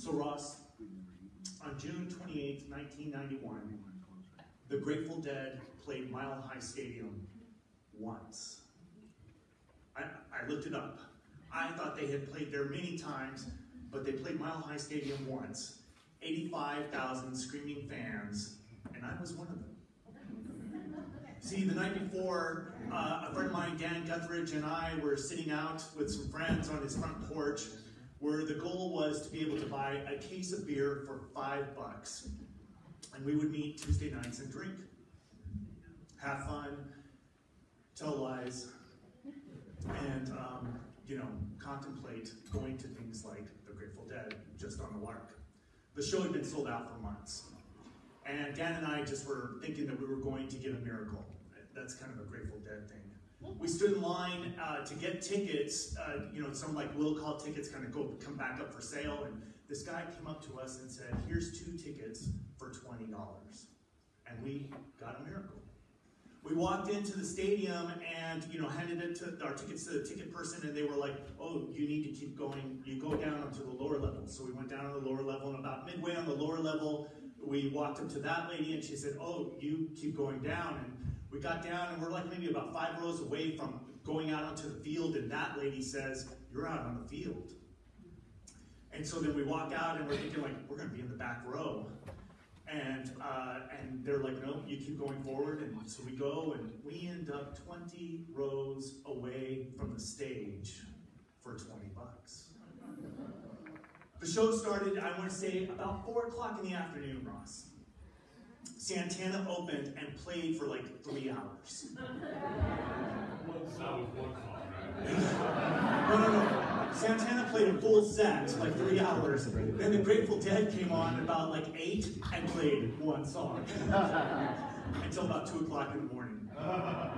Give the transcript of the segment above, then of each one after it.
So, Ross, on June 28, 1991, the Grateful Dead played Mile High Stadium once. I, I looked it up. I thought they had played there many times, but they played Mile High Stadium once. 85,000 screaming fans, and I was one of them. See, the night before, uh, a friend of mine, Dan Guthridge, and I were sitting out with some friends on his front porch where the goal was to be able to buy a case of beer for five bucks. And we would meet Tuesday nights and drink, have fun, tell lies, and, um, you know, contemplate going to things like the Grateful Dead just on the lark. The show had been sold out for months. And Dan and I just were thinking that we were going to get a miracle. That's kind of a Grateful Dead thing. We stood in line uh, to get tickets. Uh, you know, some like will call tickets kind of go come back up for sale. And this guy came up to us and said, "Here's two tickets for twenty dollars," and we got a miracle. We walked into the stadium and you know handed it to our tickets to the ticket person, and they were like, "Oh, you need to keep going. You go down onto the lower level." So we went down to the lower level, and about midway on the lower level, we walked up to that lady, and she said, "Oh, you keep going down." And we got down and we're like maybe about five rows away from going out onto the field, and that lady says, You're out on the field. And so then we walk out and we're thinking like we're gonna be in the back row. And uh, and they're like, no, you keep going forward. And so we go and we end up 20 rows away from the stage for 20 bucks. The show started, I want to say, about 4 o'clock in the afternoon, Ross. Santana opened and played for like three hours. That was one song. No, no, no. Santana played a full set, like three hours. Then the Grateful Dead came on about like eight and played one song until about two o'clock in the morning.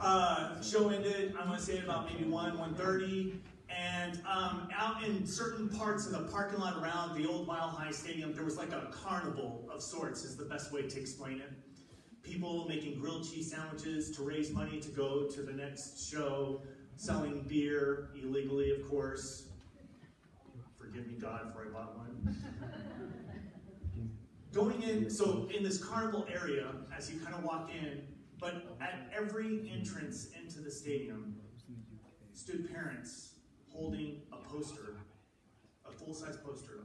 Uh, show ended. I'm gonna say about maybe one, one thirty. And um, out in certain parts of the parking lot around the old Mile High Stadium, there was like a carnival of sorts, is the best way to explain it. People making grilled cheese sandwiches to raise money to go to the next show, selling beer illegally, of course. Forgive me, God, for I bought one. Going in, so in this carnival area, as you kind of walk in, but at every entrance into the stadium stood parents holding a poster, a full size poster,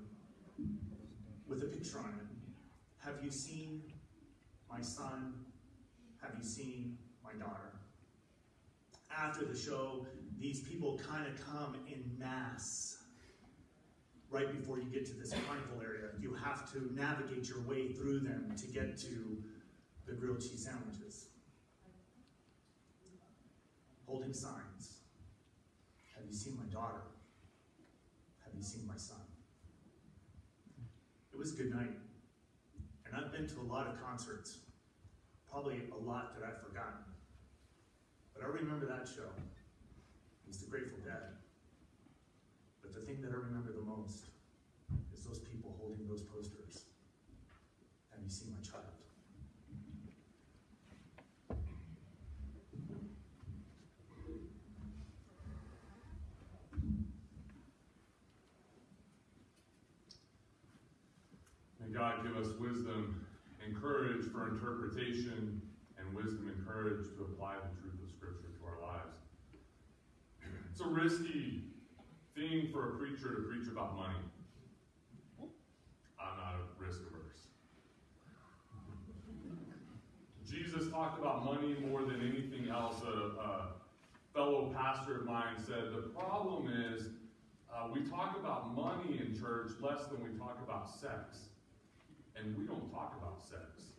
with a picture on it. Have you seen my son? Have you seen my daughter? After the show, these people kind of come in mass right before you get to this carnival area. You have to navigate your way through them to get to the grilled cheese sandwiches. Holding signs. You seen my daughter? Have you seen my son? It was a good night. And I've been to a lot of concerts, probably a lot that I've forgotten. But I remember that show. It was the Grateful Dead. But the thing that I remember the most is those people holding those posters. Have you seen my child? May God give us wisdom and courage for interpretation and wisdom and courage to apply the truth of Scripture to our lives. It's a risky thing for a preacher to preach about money. I'm not a risk averse. Jesus talked about money more than anything else. A, a fellow pastor of mine said the problem is uh, we talk about money in church less than we talk about sex. And we don't talk about sex.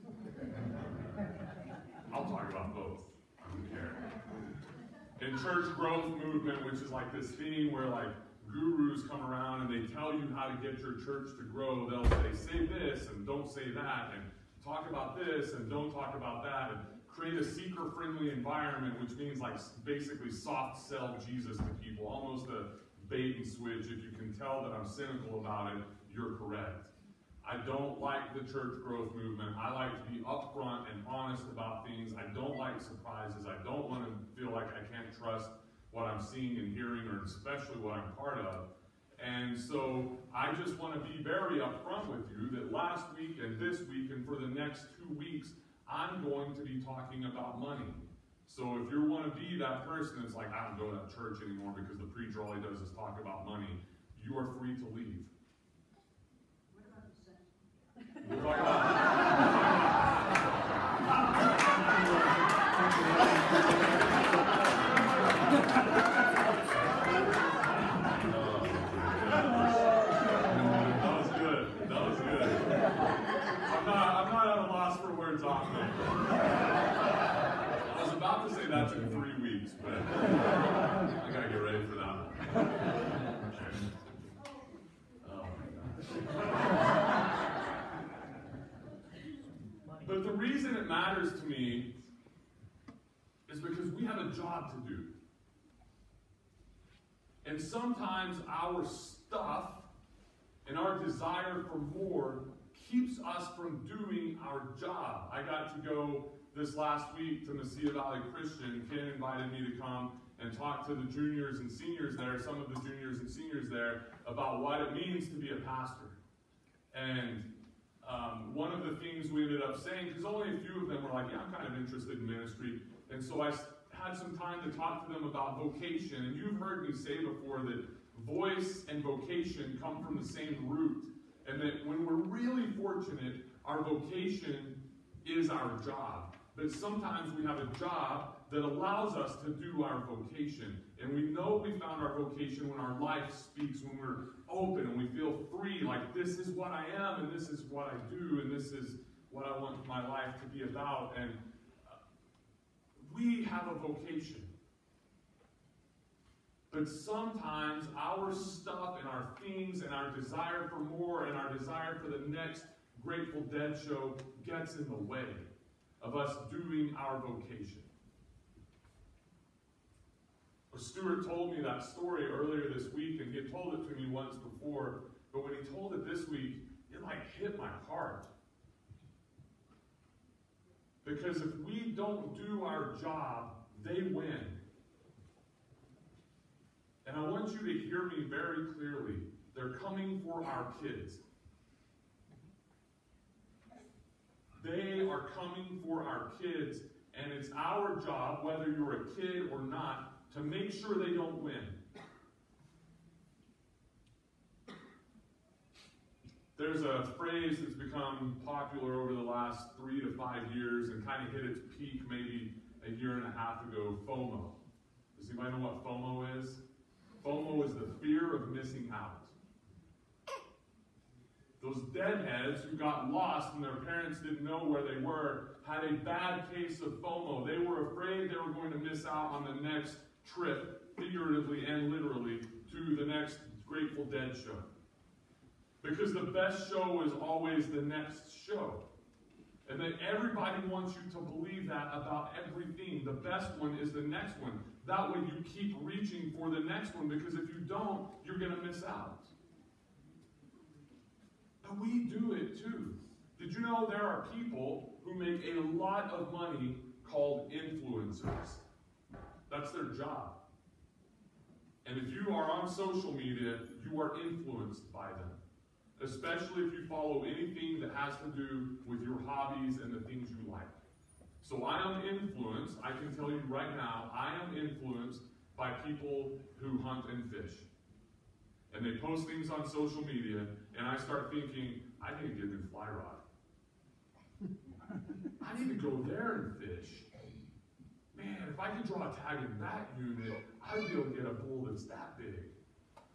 I'll talk about both. I don't care. In church growth movement, which is like this thing where like gurus come around and they tell you how to get your church to grow, they'll say, say this and don't say that, and talk about this and don't talk about that, and create a seeker-friendly environment, which means like basically soft sell Jesus to people, almost a bait and switch. If you can tell that I'm cynical about it, you're correct. I don't like the church growth movement. I like to be upfront and honest about things. I don't like surprises. I don't want to feel like I can't trust what I'm seeing and hearing, or especially what I'm part of. And so I just want to be very upfront with you that last week and this week and for the next two weeks, I'm going to be talking about money. So if you want to be that person that's like, I don't go to that church anymore because the preacher all he does is talk about money, you are free to leave. That took three weeks, but I gotta get ready for that one. Oh my gosh. But the reason it matters to me is because we have a job to do. And sometimes our stuff and our desire for more keeps us from doing our job. I got to go this last week to Mesilla Valley Christian. Ken invited me to come and talk to the juniors and seniors there, some of the juniors and seniors there, about what it means to be a pastor. And um, one of the things we ended up saying, because only a few of them were like, yeah, I'm kind of interested in ministry. And so I had some time to talk to them about vocation. And you've heard me say before that voice and vocation come from the same root. And that when we're really fortunate, our vocation is our job. But sometimes we have a job that allows us to do our vocation. And we know we found our vocation when our life speaks, when we're open and we feel free, like this is what I am and this is what I do and this is what I want my life to be about. And have a vocation. But sometimes our stuff and our things and our desire for more and our desire for the next Grateful Dead show gets in the way of us doing our vocation. Stuart told me that story earlier this week, and he had told it to me once before, but when he told it this week, it like hit my heart. Because if we don't do our job, they win. And I want you to hear me very clearly. They're coming for our kids. They are coming for our kids, and it's our job, whether you're a kid or not, to make sure they don't win. There's a phrase that's become popular over the last three to five years and kind of hit its peak maybe a year and a half ago FOMO. Does anybody know what FOMO is? FOMO is the fear of missing out. Those deadheads who got lost and their parents didn't know where they were had a bad case of FOMO. They were afraid they were going to miss out on the next trip, figuratively and literally, to the next Grateful Dead show. Because the best show is always the next show. And that everybody wants you to believe that about everything. The best one is the next one. That way you keep reaching for the next one because if you don't, you're going to miss out. But we do it too. Did you know there are people who make a lot of money called influencers? That's their job. And if you are on social media, you are influenced by them. Especially if you follow anything that has to do with your hobbies and the things you like. So I am influenced, I can tell you right now, I am influenced by people who hunt and fish. And they post things on social media, and I start thinking, I need to get a new fly rod. I need to go there and fish. Man, if I could draw a tag in that unit, I'd be able to get a bull that's that big.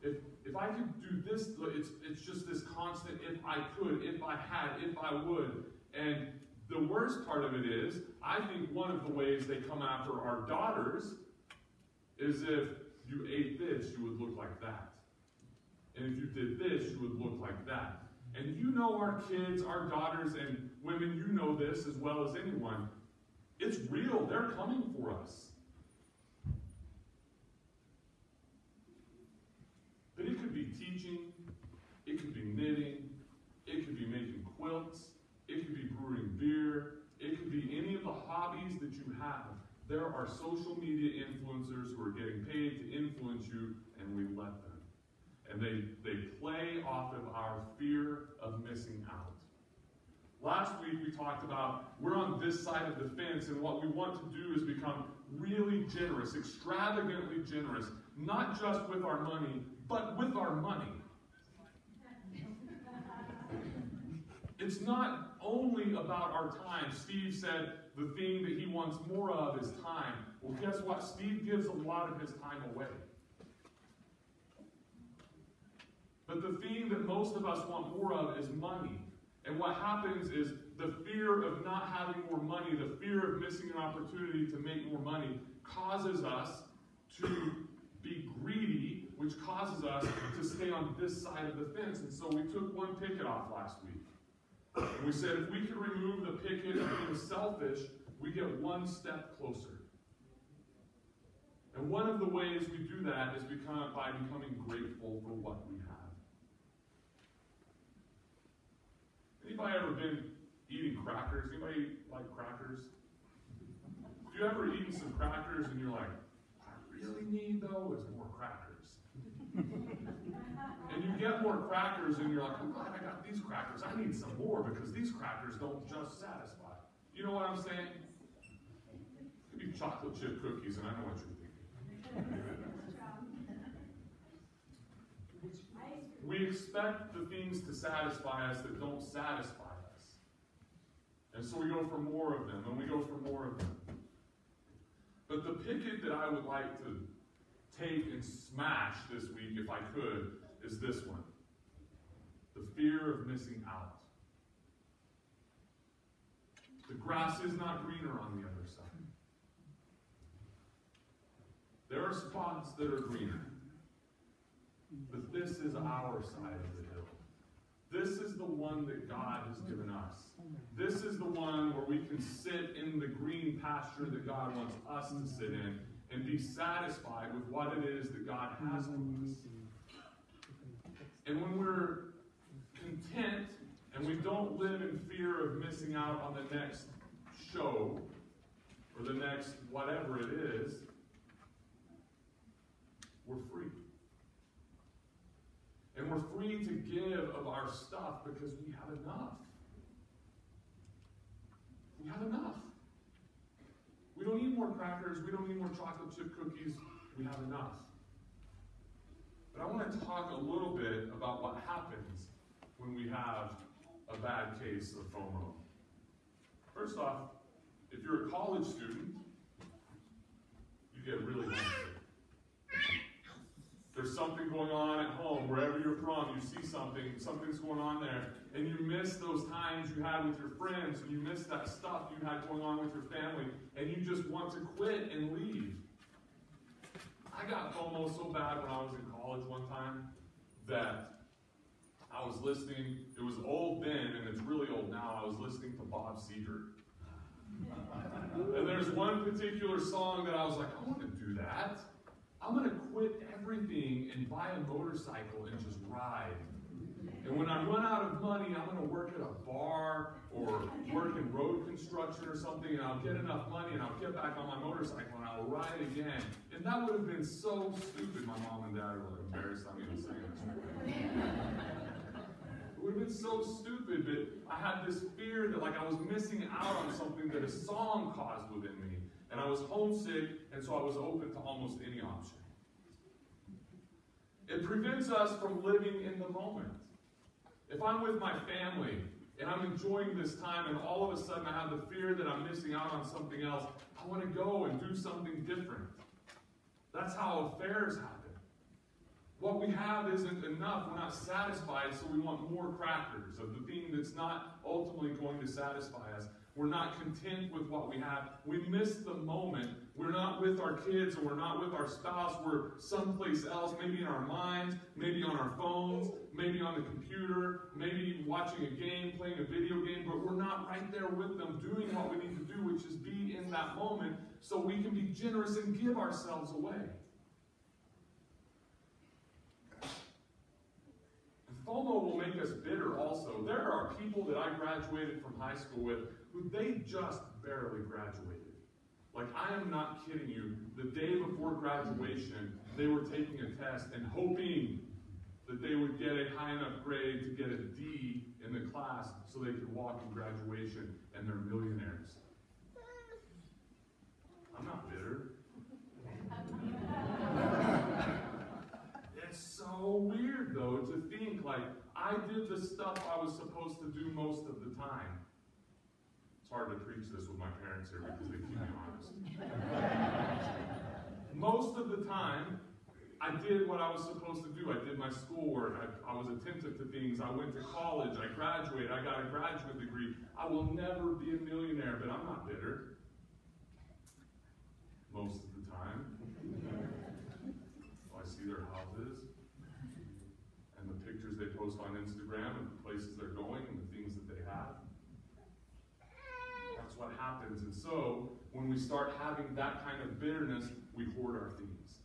If if I could do this, it's it's just this constant if I could, if I had, if I would. And the worst part of it is, I think one of the ways they come after our daughters is if you ate this, you would look like that. And if you did this, you would look like that. And you know our kids, our daughters, and women, you know this as well as anyone. It's real. They're coming for us. But it could teaching, it could be knitting, it could be making quilts, it could be brewing beer, it could be any of the hobbies that you have. There are social media influencers who are getting paid to influence you, and we let them. And they, they play off of our fear of missing out. Last week we talked about we're on this side of the fence, and what we want to do is become really generous, extravagantly generous, not just with our money, but with our money. It's not only about our time. Steve said the thing that he wants more of is time. Well, guess what? Steve gives a lot of his time away. But the thing that most of us want more of is money. And what happens is the fear of not having more money, the fear of missing an opportunity to make more money, causes us to be greedy, which causes us to stay on this side of the fence. And so we took one picket off last week. And we said if we could remove the picket of being selfish, we get one step closer. And one of the ways we do that is become, by becoming grateful for what we have. Anybody ever been eating crackers? Anybody like crackers? Have you ever eaten some crackers and you're like, I really need though more crackers. Get more crackers and you're like, I'm glad I got these crackers. I need some more because these crackers don't just satisfy. You know what I'm saying? Could be chocolate chip cookies, and I know what you're thinking. We expect the things to satisfy us that don't satisfy us. And so we go for more of them, and we go for more of them. But the picket that I would like to take and smash this week, if I could, is this one the fear of missing out. The grass is not greener on the other side. There are spots that are greener. But this is our side of the hill. This is the one that God has given us. This is the one where we can sit in the green pasture that God wants us to sit in and be satisfied with what it is that God has for us. And when we're content and we don't live in fear of missing out on the next show or the next whatever it is, we're free. And we're free to give of our stuff because we have enough. We have enough. We don't need more crackers. We don't need more chocolate chip cookies. We have enough. But I want to talk a little bit about what happens when we have a bad case of FOMO. First off, if you're a college student, you get really homesick. There's something going on at home, wherever you're from, you see something, something's going on there, and you miss those times you had with your friends, and you miss that stuff you had going on with your family, and you just want to quit and leave. I got FOMO so bad when I was in college one time that I was listening, it was old then, and it's really old now. I was listening to Bob Seger. and there's one particular song that I was like, I want to do that. I'm going to quit everything and buy a motorcycle and just ride. And when I run out of money, I'm going to work at a bar or work in road construction or something, and I'll get enough money and I'll get back on my motorcycle and I'll ride again. And that would have been so stupid. My mom and dad were embarrassed I'm even saying this. It would have been so stupid, but I had this fear that like I was missing out on something that a song caused within me. And I was homesick, and so I was open to almost any option. It prevents us from living in the moment. If I'm with my family and I'm enjoying this time, and all of a sudden I have the fear that I'm missing out on something else, I want to go and do something different. That's how affairs happen. What we have isn't enough. We're not satisfied, so we want more crackers of the thing that's not ultimately going to satisfy us. We're not content with what we have. We miss the moment. We're not with our kids or we're not with our spouse. We're someplace else, maybe in our minds, maybe on our phones, maybe on the computer, maybe watching a game, playing a video game, but we're not right there with them doing what we need to do, which is be in that moment so we can be generous and give ourselves away. FOMO will make us bitter also. There are people that I graduated from high school with who they just barely graduated. Like, I am not kidding you. The day before graduation, they were taking a test and hoping that they would get a high enough grade to get a D in the class so they could walk in graduation and they're millionaires. I'm not bitter. It's so weird though to think like I did the stuff I was supposed to do most of the time. It's hard to preach this with my parents here because they keep me honest. most of the time, I did what I was supposed to do. I did my schoolwork. I, I was attentive to things. I went to college. I graduated. I got a graduate degree. I will never be a millionaire, but I'm not bitter. Most of the time. Oh, I see their houses and the pictures they post on Instagram and the places they're going and the things that they have. That's what happens. And so, when we start having that kind of bitterness, we hoard our things.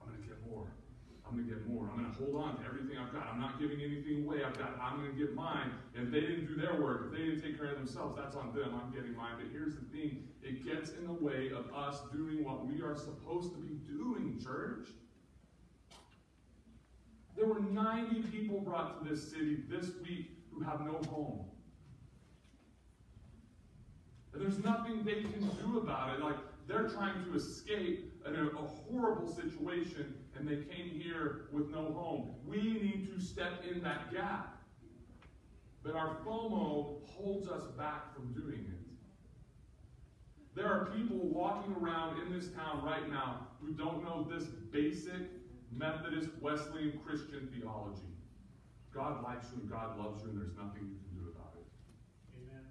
I'm going to get more. I'm going to get more. I'm going to hold on to everything I've got. I'm not giving anything away. I've got. I'm going to get mine. If they didn't do their work, if they didn't take care of themselves, that's on them. I'm getting mine. But here's the thing: it gets in the way of us doing what we are supposed to be doing, church. There were 90 people brought to this city this week who have no home. And there's nothing they can do about it. Like, they're trying to escape a, a horrible situation and they came here with no home. We need to step in that gap. But our FOMO holds us back from doing it. There are people walking around in this town right now who don't know this basic Methodist Wesleyan Christian theology. God likes you and God loves you and there's nothing you can do about it. Amen.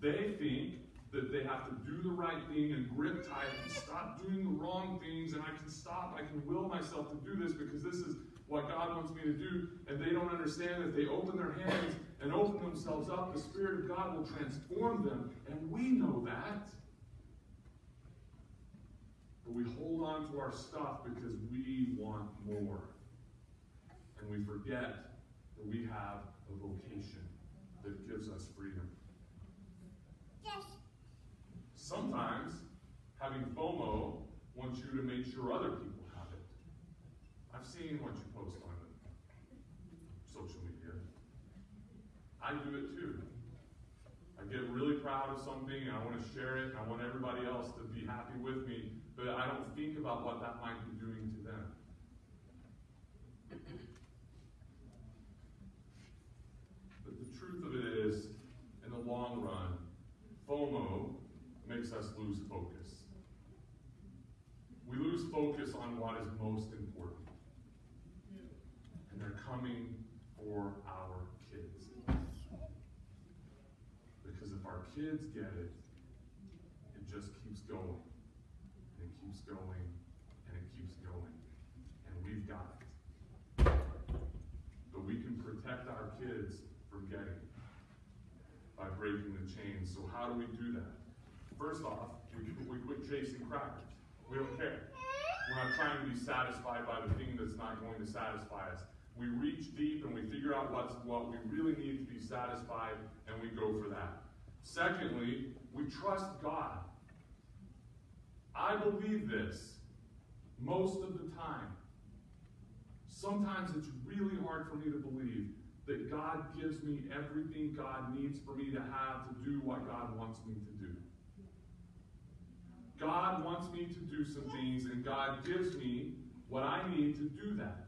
They think that they have to do the right thing and grip tight and stop doing the wrong things, and I can stop, I can will myself to do this because this is what God wants me to do. And they don't understand that if they open their hands and open themselves up, the Spirit of God will transform them. And we know that. But we hold on to our stuff because we want more. And we forget that we have a vocation that gives us freedom. Sometimes having FOMO sure other people have it. I've seen what you post on social media. I do it too. I get really proud of something and I want to share it and I want everybody else to be happy with me, but I don't think about what that might be doing to them. But the truth of it is, in the long run, FOMO makes us lose focus. We lose focus on what is most important. And they're coming for our kids. Because if our kids get it, it just keeps going. And it keeps going. And it keeps going. And we've got it. But we can protect our kids from getting it by breaking the chains. So, how do we do that? First off, we, we quit chasing crackers. We don't care. We're not trying to be satisfied by the thing that's not going to satisfy us. We reach deep and we figure out what's what we really need to be satisfied, and we go for that. Secondly, we trust God. I believe this most of the time. Sometimes it's really hard for me to believe that God gives me everything God needs for me to have to do what God wants me to do. God wants me to do some things, and God gives me what I need to do that.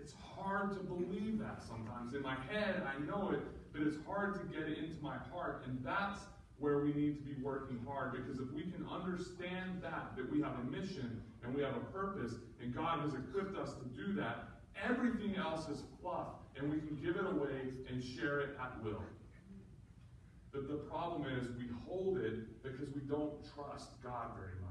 It's hard to believe that sometimes. In my head, I know it, but it's hard to get it into my heart, and that's where we need to be working hard because if we can understand that, that we have a mission and we have a purpose, and God has equipped us to do that, everything else is fluff, and we can give it away and share it at will. But the problem is we hold it because we don't trust God very much.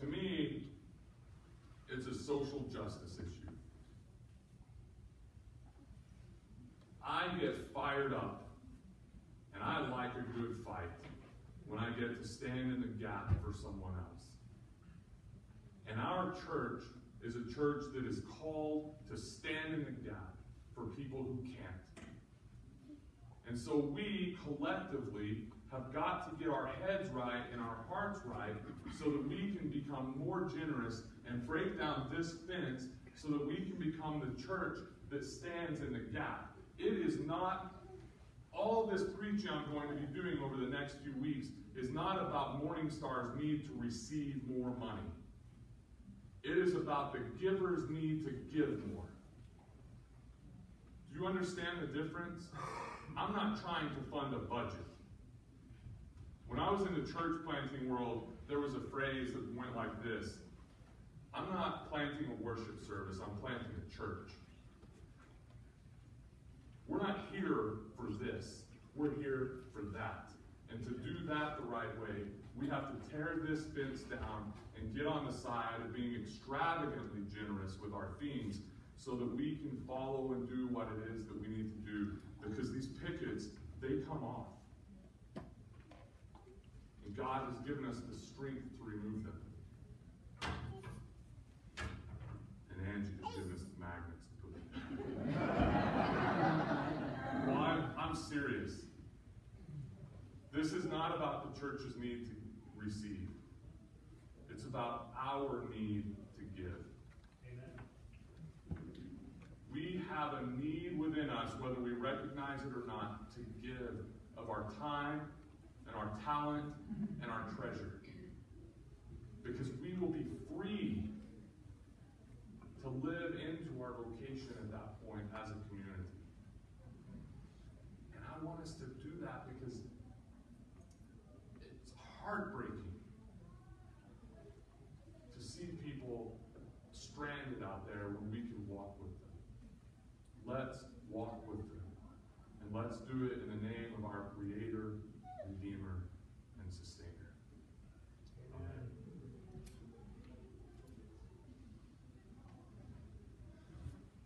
To me, it's a social justice issue. I get fired up, and I like a good fight when I get to stand in the gap for someone else. And our church is a church that is called to stand in the gap for people who can't. And so we collectively have got to get our heads right and our hearts right so that we can become more generous and break down this fence so that we can become the church that stands in the gap. It is not, all this preaching I'm going to be doing over the next few weeks is not about Morningstar's need to receive more money. It is about the giver's need to give more. Do you understand the difference? I'm not trying to fund a budget. When I was in the church planting world, there was a phrase that went like this I'm not planting a worship service, I'm planting a church. We're not here for this, we're here for that. And to do that the right way, we have to tear this fence down and get on the side of being extravagantly generous with our themes so that we can follow and do what it is that we need to do because these pickets, they come off. And God has given us the strength to remove them. And Angie has given us the magnets to put them Well, I'm, I'm serious. This is not about the church's need to receive. It's about our need to give. Amen. We have a need within us, whether we recognize it or not, to give of our time and our talent and our treasure. Because we will be free to live into our vocation at that point as a community. And I want us to do that heartbreaking to see people stranded out there when we can walk with them. Let's walk with them. And let's do it